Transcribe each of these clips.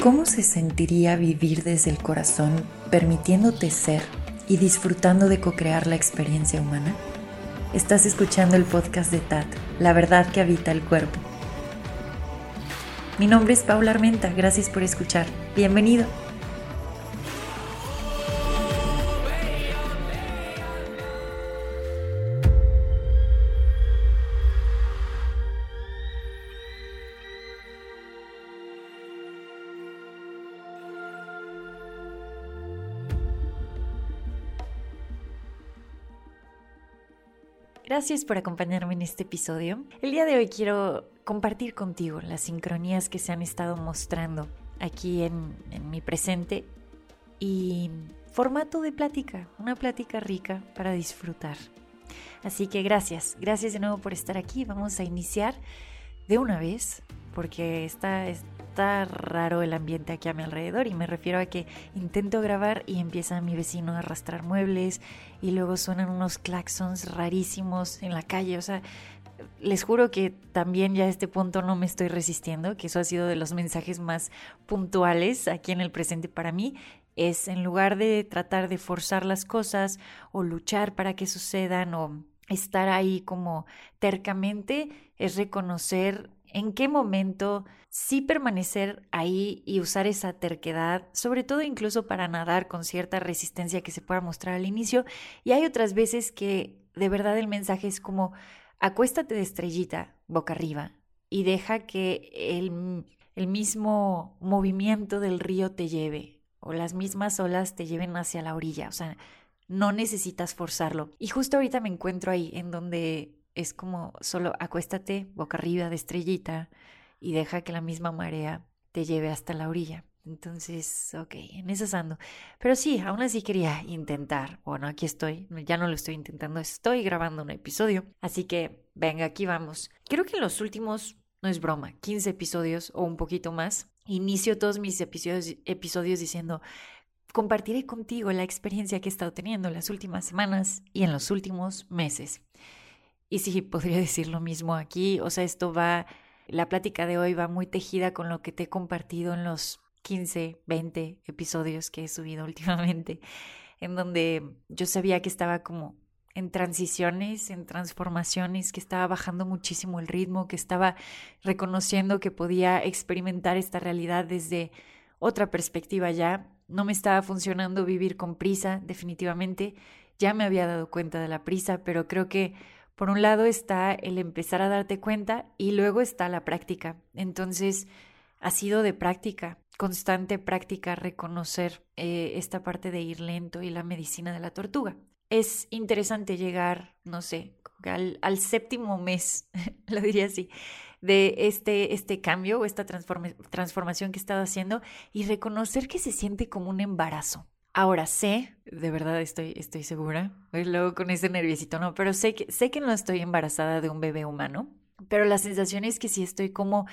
¿Cómo se sentiría vivir desde el corazón, permitiéndote ser y disfrutando de co-crear la experiencia humana? Estás escuchando el podcast de TAT, La verdad que habita el cuerpo. Mi nombre es Paula Armenta, gracias por escuchar. Bienvenido. Gracias por acompañarme en este episodio. El día de hoy quiero compartir contigo las sincronías que se han estado mostrando aquí en, mi presente y formato de plática, una plática rica para disfrutar. Así que gracias, gracias de nuevo por estar aquí. Vamos a iniciar de una vez porque está, está raro el ambiente aquí a mi alrededor y me refiero a que intento grabar y empieza mi vecino a arrastrar muebles y luego suenan unos claxons rarísimos en la calle, o sea, les juro que también ya a este punto no me estoy resistiendo, que eso ha sido de los mensajes más puntuales aquí en el presente para mí, es en lugar de tratar de forzar las cosas o luchar para que sucedan o estar ahí como tercamente, es reconocer en qué momento sí permanecer ahí y usar esa terquedad, sobre todo incluso para nadar con cierta resistencia que se pueda mostrar al inicio. Y hay otras veces que de verdad el mensaje es como acuéstate de estrellita boca arriba y deja que el, el mismo movimiento del río te lleve o las mismas olas te lleven hacia la orilla. O sea, no necesitas forzarlo. Y justo ahorita me encuentro ahí en donde es como solo acuéstate boca arriba de estrellita y deja que la misma marea te lleve hasta la orilla. Entonces, ok, en eso ando. Pero sí, aún así quería intentar. Bueno, aquí estoy. Ya no lo estoy intentando, estoy grabando un episodio. Así que, venga, aquí vamos. Creo que en los últimos, no es broma, 15 episodios o un poquito más, inicio todos mis episodios, episodios diciendo, compartiré contigo la experiencia que he estado teniendo las últimas semanas y en los últimos meses. Y sí, podría decir lo mismo aquí. O sea, esto va, la plática de hoy va muy tejida con lo que te he compartido en los 15, 20 episodios que he subido últimamente, en donde yo sabía que estaba como en transiciones, en transformaciones, que estaba bajando muchísimo el ritmo, que estaba reconociendo que podía experimentar esta realidad desde otra perspectiva ya. No me estaba funcionando vivir con prisa, definitivamente. Ya me había dado cuenta de la prisa, pero creo que por un lado está el empezar a darte cuenta y luego está la práctica. Entonces, ha sido de práctica, constante práctica, reconocer eh, esta parte de ir lento y la medicina de la tortuga. Es interesante llegar, no sé, al, al séptimo mes, lo diría así, de este, este cambio o esta transformación que he estado haciendo y reconocer que se siente como un embarazo. Ahora sé, de verdad estoy, estoy segura, luego con ese nerviosito, no, pero sé que, sé que no estoy embarazada de un bebé humano, pero la sensación es que si estoy como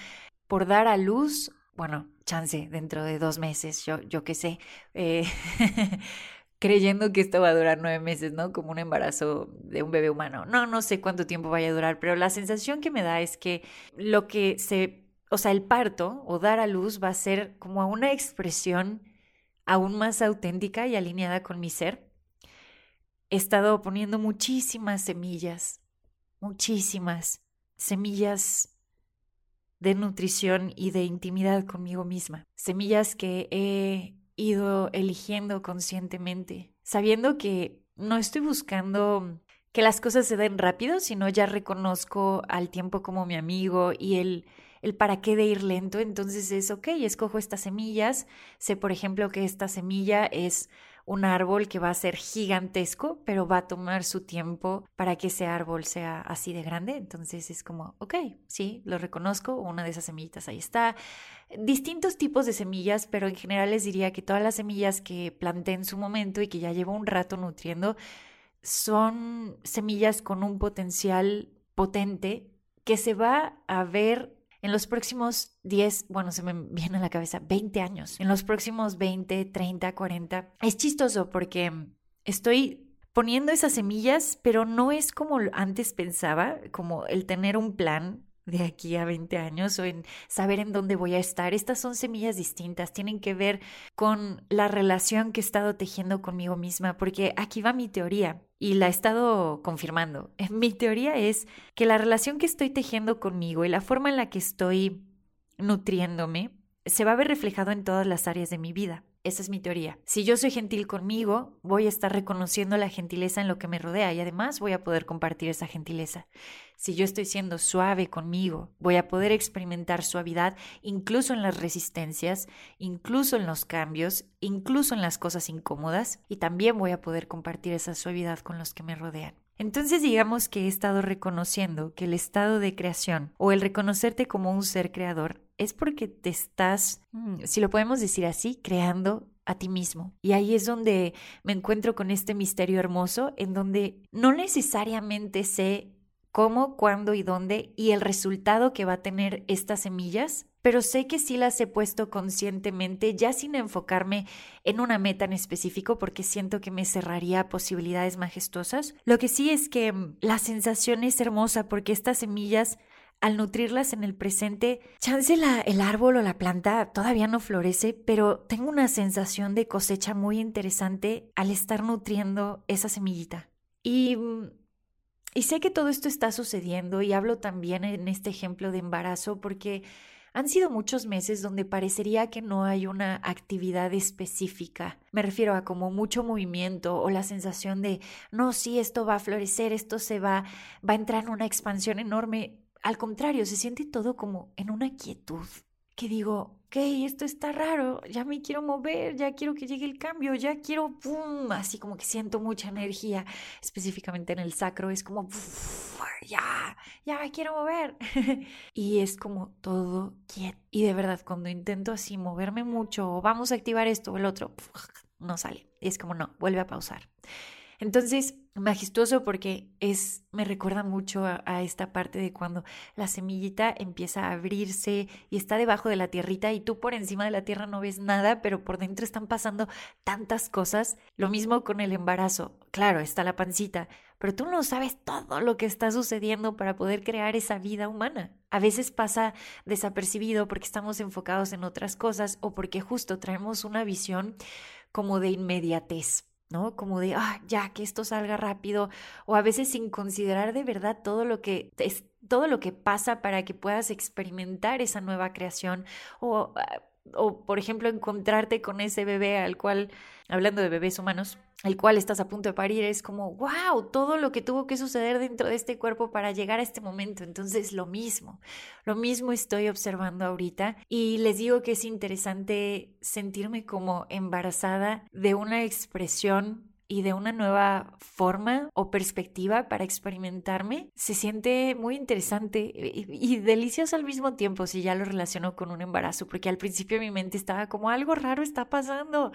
por dar a luz, bueno, chance dentro de dos meses, yo, yo qué sé, eh, creyendo que esto va a durar nueve meses, ¿no? Como un embarazo de un bebé humano. No, no sé cuánto tiempo vaya a durar, pero la sensación que me da es que lo que se, o sea, el parto o dar a luz va a ser como una expresión aún más auténtica y alineada con mi ser. He estado poniendo muchísimas semillas, muchísimas semillas de nutrición y de intimidad conmigo misma. Semillas que he ido eligiendo conscientemente, sabiendo que no estoy buscando que las cosas se den rápido, sino ya reconozco al tiempo como mi amigo y el el para qué de ir lento, entonces es, ok, escojo estas semillas, sé por ejemplo que esta semilla es un árbol que va a ser gigantesco, pero va a tomar su tiempo para que ese árbol sea así de grande. Entonces es como, ok, sí, lo reconozco, una de esas semillitas ahí está. Distintos tipos de semillas, pero en general les diría que todas las semillas que planté en su momento y que ya llevo un rato nutriendo son semillas con un potencial potente que se va a ver en los próximos 10, bueno, se me viene a la cabeza 20 años, en los próximos 20, 30, 40. Es chistoso porque estoy poniendo esas semillas, pero no es como antes pensaba, como el tener un plan de aquí a 20 años o en saber en dónde voy a estar. Estas son semillas distintas, tienen que ver con la relación que he estado tejiendo conmigo misma, porque aquí va mi teoría y la he estado confirmando. Mi teoría es que la relación que estoy tejiendo conmigo y la forma en la que estoy nutriéndome se va a ver reflejado en todas las áreas de mi vida. Esa es mi teoría. Si yo soy gentil conmigo, voy a estar reconociendo la gentileza en lo que me rodea y además voy a poder compartir esa gentileza. Si yo estoy siendo suave conmigo, voy a poder experimentar suavidad incluso en las resistencias, incluso en los cambios, incluso en las cosas incómodas y también voy a poder compartir esa suavidad con los que me rodean. Entonces digamos que he estado reconociendo que el estado de creación o el reconocerte como un ser creador es porque te estás, mm, si lo podemos decir así, creando a ti mismo. Y ahí es donde me encuentro con este misterio hermoso, en donde no necesariamente sé cómo, cuándo y dónde y el resultado que va a tener estas semillas, pero sé que sí las he puesto conscientemente, ya sin enfocarme en una meta en específico, porque siento que me cerraría posibilidades majestuosas. Lo que sí es que mm, la sensación es hermosa porque estas semillas al nutrirlas en el presente, chance el árbol o la planta todavía no florece, pero tengo una sensación de cosecha muy interesante al estar nutriendo esa semillita. Y, y sé que todo esto está sucediendo y hablo también en este ejemplo de embarazo porque han sido muchos meses donde parecería que no hay una actividad específica. Me refiero a como mucho movimiento o la sensación de, no, sí, esto va a florecer, esto se va, va a entrar en una expansión enorme. Al contrario, se siente todo como en una quietud, que digo, ok, esto está raro, ya me quiero mover, ya quiero que llegue el cambio, ya quiero, ¡pum! Así como que siento mucha energía, específicamente en el sacro, es como, ya, ya me quiero mover. y es como todo quieto. Y de verdad, cuando intento así moverme mucho, vamos a activar esto o el otro, no sale. Y es como, no, vuelve a pausar. Entonces, majestuoso porque es, me recuerda mucho a, esta parte de cuando la semillita empieza a abrirse y está debajo de la tierrita y tú por encima de la tierra no ves nada, pero por dentro están pasando tantas cosas. Lo mismo con el embarazo. Claro, está la pancita, pero tú no sabes todo lo que está sucediendo para poder crear esa vida humana. A veces pasa desapercibido porque estamos enfocados en otras cosas o porque justo traemos una visión como de inmediatez ¿no? Como de, ah, ya, que esto salga rápido, o a veces sin considerar de verdad todo lo que es, todo lo que pasa para que puedas experimentar esa nueva creación, o, ah, o por ejemplo, encontrarte con ese bebé al cual, hablando de bebés humanos, el cual estás a punto de parir, es como, wow, todo lo que tuvo que suceder dentro de este cuerpo para llegar a este momento. Entonces, lo mismo, lo mismo estoy observando ahorita y les digo que es interesante sentirme como embarazada de una expresión y de una nueva forma o perspectiva para experimentarme, se siente muy interesante y, y, delicioso al mismo tiempo si ya lo relaciono con un embarazo, porque al principio mi mente estaba como algo raro está pasando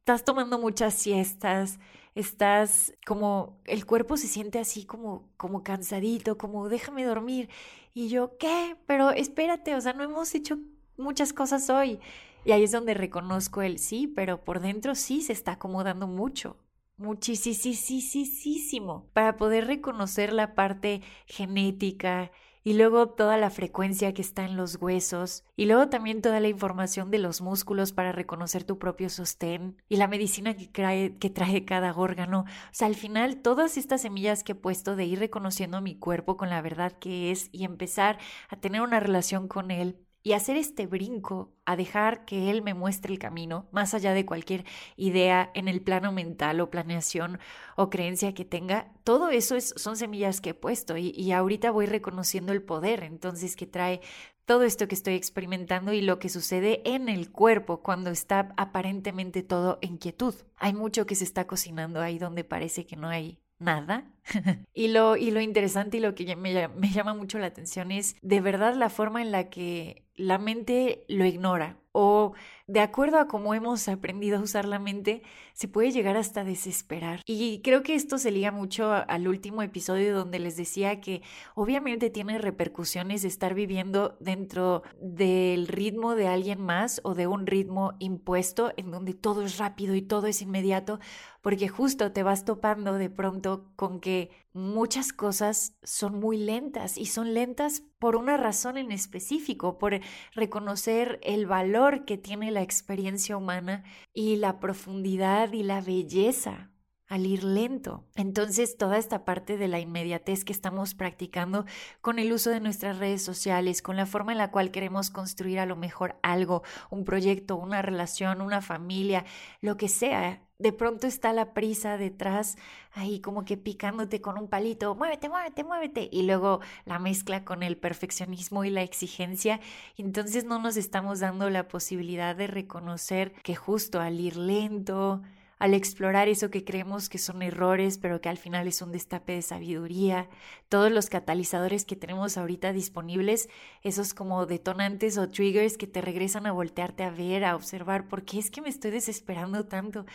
estás tomando muchas siestas, estás como el cuerpo se siente así como como cansadito, como déjame dormir. Y yo, ¿qué? Pero espérate, o sea, no hemos hecho muchas cosas hoy. Y ahí es donde reconozco el sí, pero por dentro sí se está acomodando mucho muchísimo para poder reconocer la parte genética y luego toda la frecuencia que está en los huesos y luego también toda la información de los músculos para reconocer tu propio sostén y la medicina que trae, que trae cada órgano. O sea, al final todas estas semillas que he puesto de ir reconociendo mi cuerpo con la verdad que es y empezar a tener una relación con él y hacer este brinco a dejar que Él me muestre el camino, más allá de cualquier idea en el plano mental o planeación o creencia que tenga, todo eso es, son semillas que he puesto y, ahorita voy reconociendo el poder entonces que trae todo esto que estoy experimentando y lo que sucede en el cuerpo cuando está aparentemente todo en quietud. Hay mucho que se está cocinando ahí donde parece que no hay nada. y, lo, y lo interesante y lo que me, me llama mucho la atención es de verdad la forma en la que la mente lo ignora o de acuerdo a cómo hemos aprendido a usar la mente, se puede llegar hasta desesperar. Y creo que esto se liga mucho al último episodio donde les decía que obviamente tiene repercusiones estar viviendo dentro del ritmo de alguien más o de un ritmo impuesto en donde todo es rápido y todo es inmediato, porque justo te vas topando de pronto con que muchas cosas son muy lentas y son lentas por una razón en específico, por reconocer el valor que tiene la experiencia humana y la profundidad y la belleza al ir lento. Entonces, toda esta parte de la inmediatez que estamos practicando con el uso de nuestras redes sociales, con la forma en la cual queremos construir a lo mejor algo, un proyecto, una relación, una familia, lo que sea, de pronto está la prisa detrás, ahí como que picándote con un palito, muévete, muévete, muévete, y luego la mezcla con el perfeccionismo y la exigencia. Entonces no nos estamos dando la posibilidad de reconocer que justo al ir lento, al explorar eso que creemos que son errores, pero que al final es un destape de sabiduría, todos los catalizadores que tenemos ahorita disponibles, esos como detonantes o triggers que te regresan a voltearte a ver, a observar, ¿por qué es que me estoy desesperando tanto?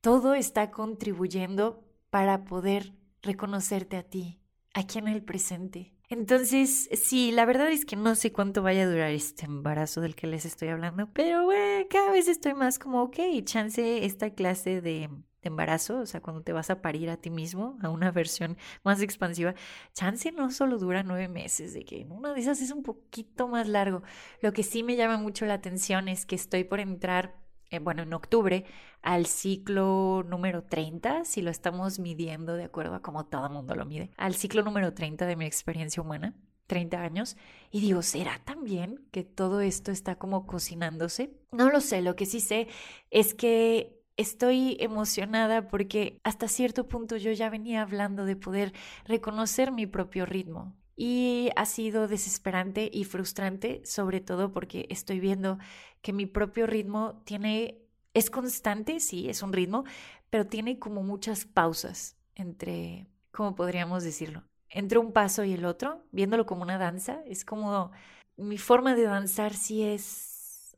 Todo está contribuyendo para poder reconocerte a ti, aquí en el presente. Entonces, sí, la verdad es que no sé cuánto vaya a durar este embarazo del que les estoy hablando, pero bueno, cada vez estoy más como, ok, chance esta clase de, embarazo, o sea, cuando te vas a parir a ti mismo, a una versión más expansiva, chance no solo dura nueve meses, de que una de esas es un poquito más largo. Lo que sí me llama mucho la atención es que estoy por entrar eh, bueno, en octubre, al ciclo número 30, si lo estamos midiendo de acuerdo a cómo todo el mundo lo mide, al ciclo número 30 de mi experiencia humana, 30 años, y digo, ¿será también que todo esto está como cocinándose? No lo sé, lo que sí sé es que estoy emocionada porque hasta cierto punto yo ya venía hablando de poder reconocer mi propio ritmo, y ha sido desesperante y frustrante, sobre todo porque estoy viendo que mi propio ritmo tiene, es constante, sí, es un ritmo, pero tiene como muchas pausas entre, ¿cómo podríamos decirlo? Entre un paso y el otro, viéndolo como una danza, es como mi forma de danzar sí es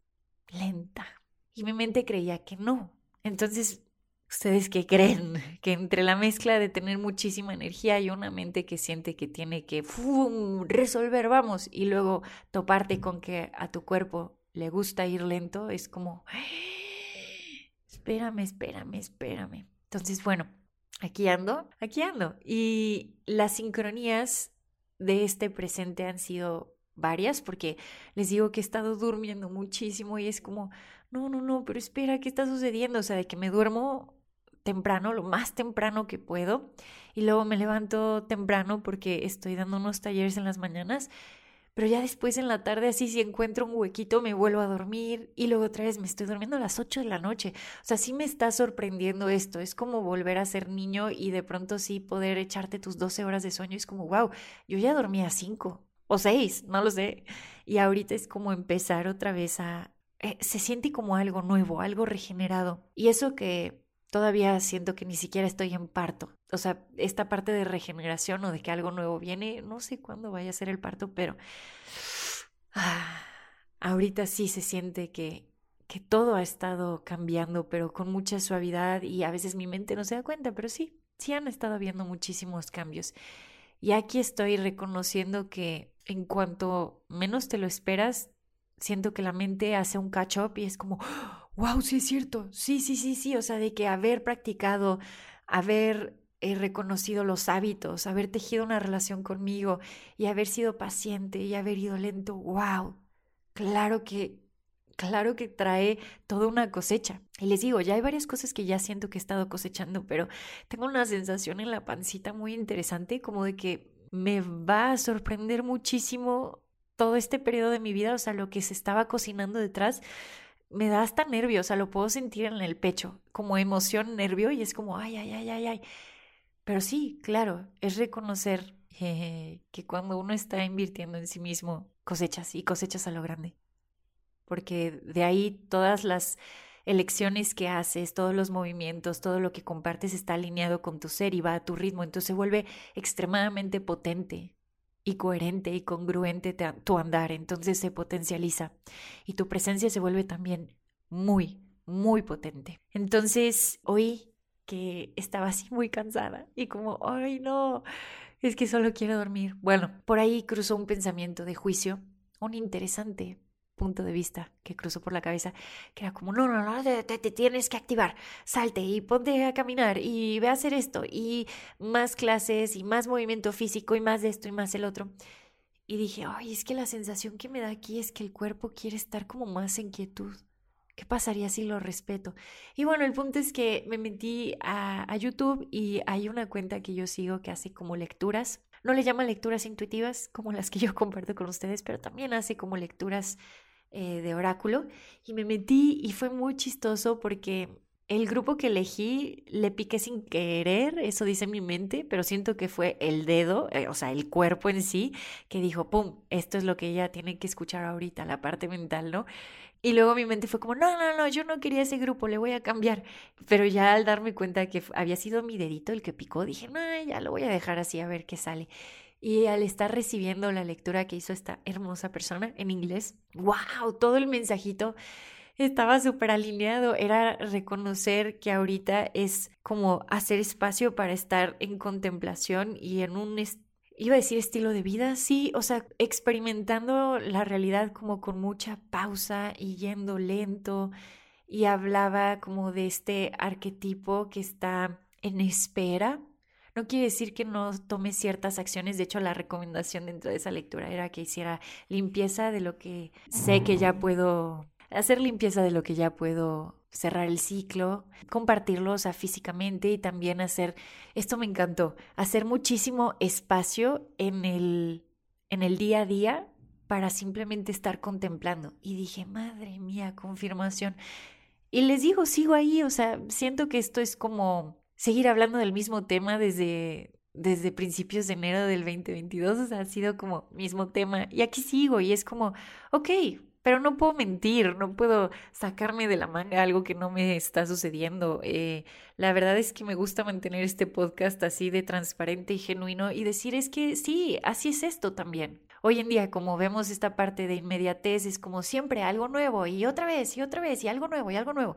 lenta. Y mi mente creía que no. Entonces ¿Ustedes qué creen? Que entre la mezcla de tener muchísima energía y una mente que siente que tiene que resolver, vamos, y luego toparte con que a tu cuerpo le gusta ir lento, es como, espérame, espérame, espérame. Entonces, bueno, aquí ando, aquí ando. Y las sincronías de este presente han sido varias porque les digo que he estado durmiendo muchísimo y es como, no, no, no, pero espera, ¿qué está sucediendo? O sea, de que me duermo temprano, lo más temprano que puedo, y luego me levanto temprano porque estoy dando unos talleres en las mañanas, pero ya después en la tarde así si encuentro un huequito me vuelvo a dormir y luego otra vez me estoy durmiendo a las 8 de la noche. O sea, sí me está sorprendiendo esto, es como volver a ser niño y de pronto sí poder echarte tus 12 horas de sueño, es como, wow, yo ya dormía 5 o 6, no lo sé. Y ahorita es como empezar otra vez a... Eh, se siente como algo nuevo, algo regenerado. Y eso que todavía siento que ni siquiera estoy en parto. O sea, esta parte de regeneración o de que algo nuevo viene, no sé cuándo vaya a ser el parto, pero ah, ahorita sí se siente que, que todo ha estado cambiando, pero con mucha suavidad y a veces mi mente no se da cuenta, pero sí, sí han estado habiendo muchísimos cambios. Y aquí estoy reconociendo que en cuanto menos te lo esperas, siento que la mente hace un catch up y es como, wow, sí es cierto, sí, sí, sí, sí, o sea, de que haber practicado, haber eh, reconocido los hábitos, haber tejido una relación conmigo y haber sido paciente y haber ido lento, wow, claro que, claro que trae toda una cosecha. Y les digo, ya hay varias cosas que ya siento que he estado cosechando, pero tengo una sensación en la pancita muy interesante, como de que me va a sorprender muchísimo todo este periodo de mi vida, o sea, lo que se estaba cocinando detrás, me da hasta nervio, o sea, lo puedo sentir en el pecho, como emoción, nervio, y es como, ay, ay, ay, ay, ay. Pero sí, claro, es reconocer que cuando uno está invirtiendo en sí mismo, cosechas y cosechas a lo grande. Porque de ahí todas las elecciones que haces, todos los movimientos, todo lo que compartes está alineado con tu ser y va a tu ritmo, entonces se vuelve extremadamente potente y coherente y congruente tu andar, entonces se potencializa y tu presencia se vuelve también muy, muy potente. Entonces, hoy que estaba así muy cansada y como, ay no, es que solo quiero dormir. Bueno, por ahí cruzó un pensamiento de juicio, un interesante punto de vista que cruzó por la cabeza, que era como, no, no, no, te, tienes que activar, salte y ponte a caminar y ve a hacer esto y más clases y más movimiento físico y más de esto y más el otro. Y dije, ay, es que la sensación que me da aquí es que el cuerpo quiere estar como más en quietud. ¿Qué pasaría si lo respeto? Y bueno, el punto es que me metí a, a YouTube y hay una cuenta que yo sigo que hace como lecturas. No le llama lecturas intuitivas como las que yo comparto con ustedes, pero también hace como lecturas eh, de oráculo. Y me metí y fue muy chistoso porque el grupo que elegí le piqué sin querer, eso dice mi mente, pero siento que fue el dedo, eh, o sea, el cuerpo en sí, que dijo, ¡pum! Esto es lo que ella tiene que escuchar ahorita, la parte mental, ¿no? Y luego mi mente fue como, no, no, no, yo no quería ese grupo, le voy a cambiar. Pero ya al darme cuenta que había sido mi dedito el que picó, dije, no, ya lo voy a dejar así a ver qué sale. Y al estar recibiendo la lectura que hizo esta hermosa persona en inglés, wow, todo el mensajito estaba súper alineado. Era reconocer que ahorita es como hacer espacio para estar en contemplación y en un iba a decir estilo de vida, sí, o sea, experimentando la realidad como con mucha pausa y yendo lento y hablaba como de este arquetipo que está en espera. No quiere decir que no tome ciertas acciones, de hecho la recomendación dentro de esa lectura era que hiciera limpieza de lo que sé que ya puedo, hacer limpieza de lo que ya puedo cerrar el ciclo, compartirlo, físicamente y también hacer, esto me encantó, hacer muchísimo espacio en el, en el día a día para simplemente estar contemplando. Y dije, madre mía, confirmación. Y les digo, sigo ahí, o sea, siento que esto es como seguir hablando del mismo tema desde, desde principios de enero del 2022, o sea, ha sido como mismo tema. Y aquí sigo y es como, ok, pero no puedo mentir, no puedo sacarme de la manga algo que no me está sucediendo. Eh, la verdad es que me gusta mantener este podcast así de transparente y genuino y decir es que sí, así es esto también. Hoy en día, como vemos esta parte de inmediatez, es como siempre algo nuevo y otra vez y otra vez y algo nuevo y algo nuevo.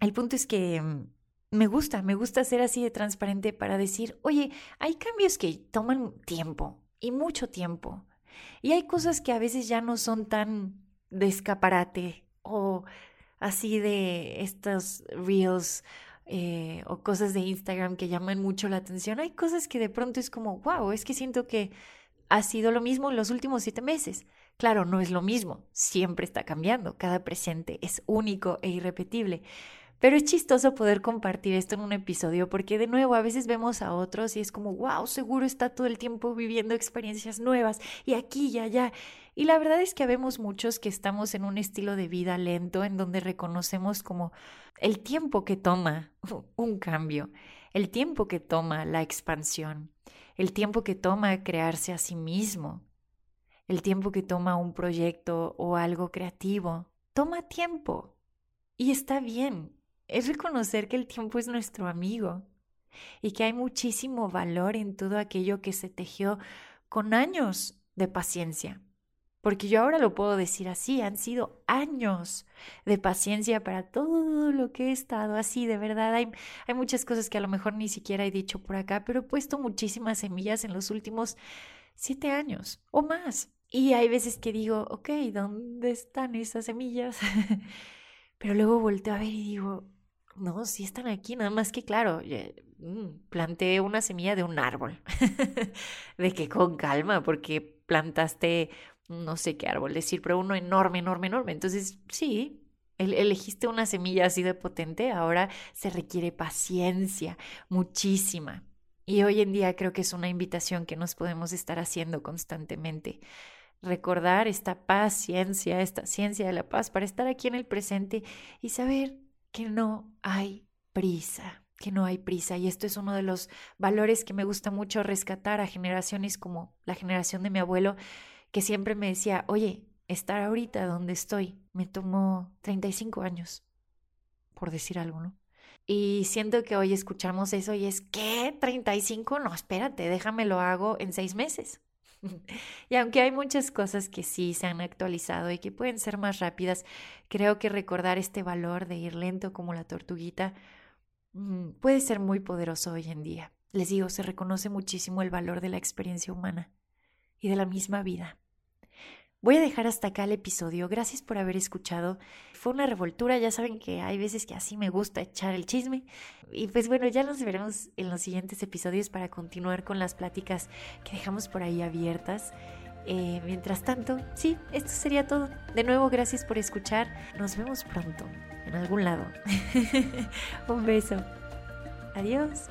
El punto es que mm, me gusta, me gusta ser así de transparente para decir, oye, hay cambios que toman tiempo y mucho tiempo. Y hay cosas que a veces ya no son tan de escaparate o así de estos reels eh, o cosas de Instagram que llaman mucho la atención. Hay cosas que de pronto es como, wow, es que siento que ha sido lo mismo en los últimos siete meses. Claro, no es lo mismo, siempre está cambiando, cada presente es único e irrepetible. Pero es chistoso poder compartir esto en un episodio porque de nuevo a veces vemos a otros y es como, wow, seguro está todo el tiempo viviendo experiencias nuevas y aquí y allá. Y la verdad es que vemos muchos que estamos en un estilo de vida lento en donde reconocemos como el tiempo que toma un cambio, el tiempo que toma la expansión, el tiempo que toma crearse a sí mismo, el tiempo que toma un proyecto o algo creativo. Toma tiempo. Y está bien, es reconocer que el tiempo es nuestro amigo y que hay muchísimo valor en todo aquello que se tejió con años de paciencia. Porque yo ahora lo puedo decir así, han sido años de paciencia para todo lo que he estado así, de verdad. Hay, muchas cosas que a lo mejor ni siquiera he dicho por acá, pero he puesto muchísimas semillas en los últimos siete años o más. Y hay veces que digo, ok, ¿dónde están esas semillas? pero luego volteo a ver y digo, no, sí están aquí, nada más que claro, mm, planté una semilla de un árbol. de que con calma, porque plantaste no sé qué árbol decir, pero uno enorme, enorme, enorme. Entonces, sí, elegiste una semilla así de potente, ahora se requiere paciencia, muchísima. Y hoy en día creo que es una invitación que nos podemos estar haciendo constantemente. Recordar esta paciencia, esta ciencia de la paz para estar aquí en el presente y saber que no hay prisa, que no hay prisa. Y esto es uno de los valores que me gusta mucho rescatar a generaciones como la generación de mi abuelo, que siempre me decía, oye, estar ahorita donde estoy me tomó 35 años, por decir algo, ¿no? Y siento que hoy escuchamos eso y es, ¿qué? ¿35? No, espérate, déjame lo hago en seis meses. y aunque hay muchas cosas que sí se han actualizado y que pueden ser más rápidas, creo que recordar este valor de ir lento como la tortuguita mm, puede ser muy poderoso hoy en día. Les digo, se reconoce muchísimo el valor de la experiencia humana y de la misma vida. Voy a dejar hasta acá el episodio. Gracias por haber escuchado. Fue una revoltura, ya saben que hay veces que así me gusta echar el chisme. Y pues bueno, ya nos veremos en los siguientes episodios para continuar con las pláticas que dejamos por ahí abiertas. Eh, mientras tanto, sí, esto sería todo. De nuevo, gracias por escuchar. Nos vemos pronto, en algún lado. Un beso. Adiós.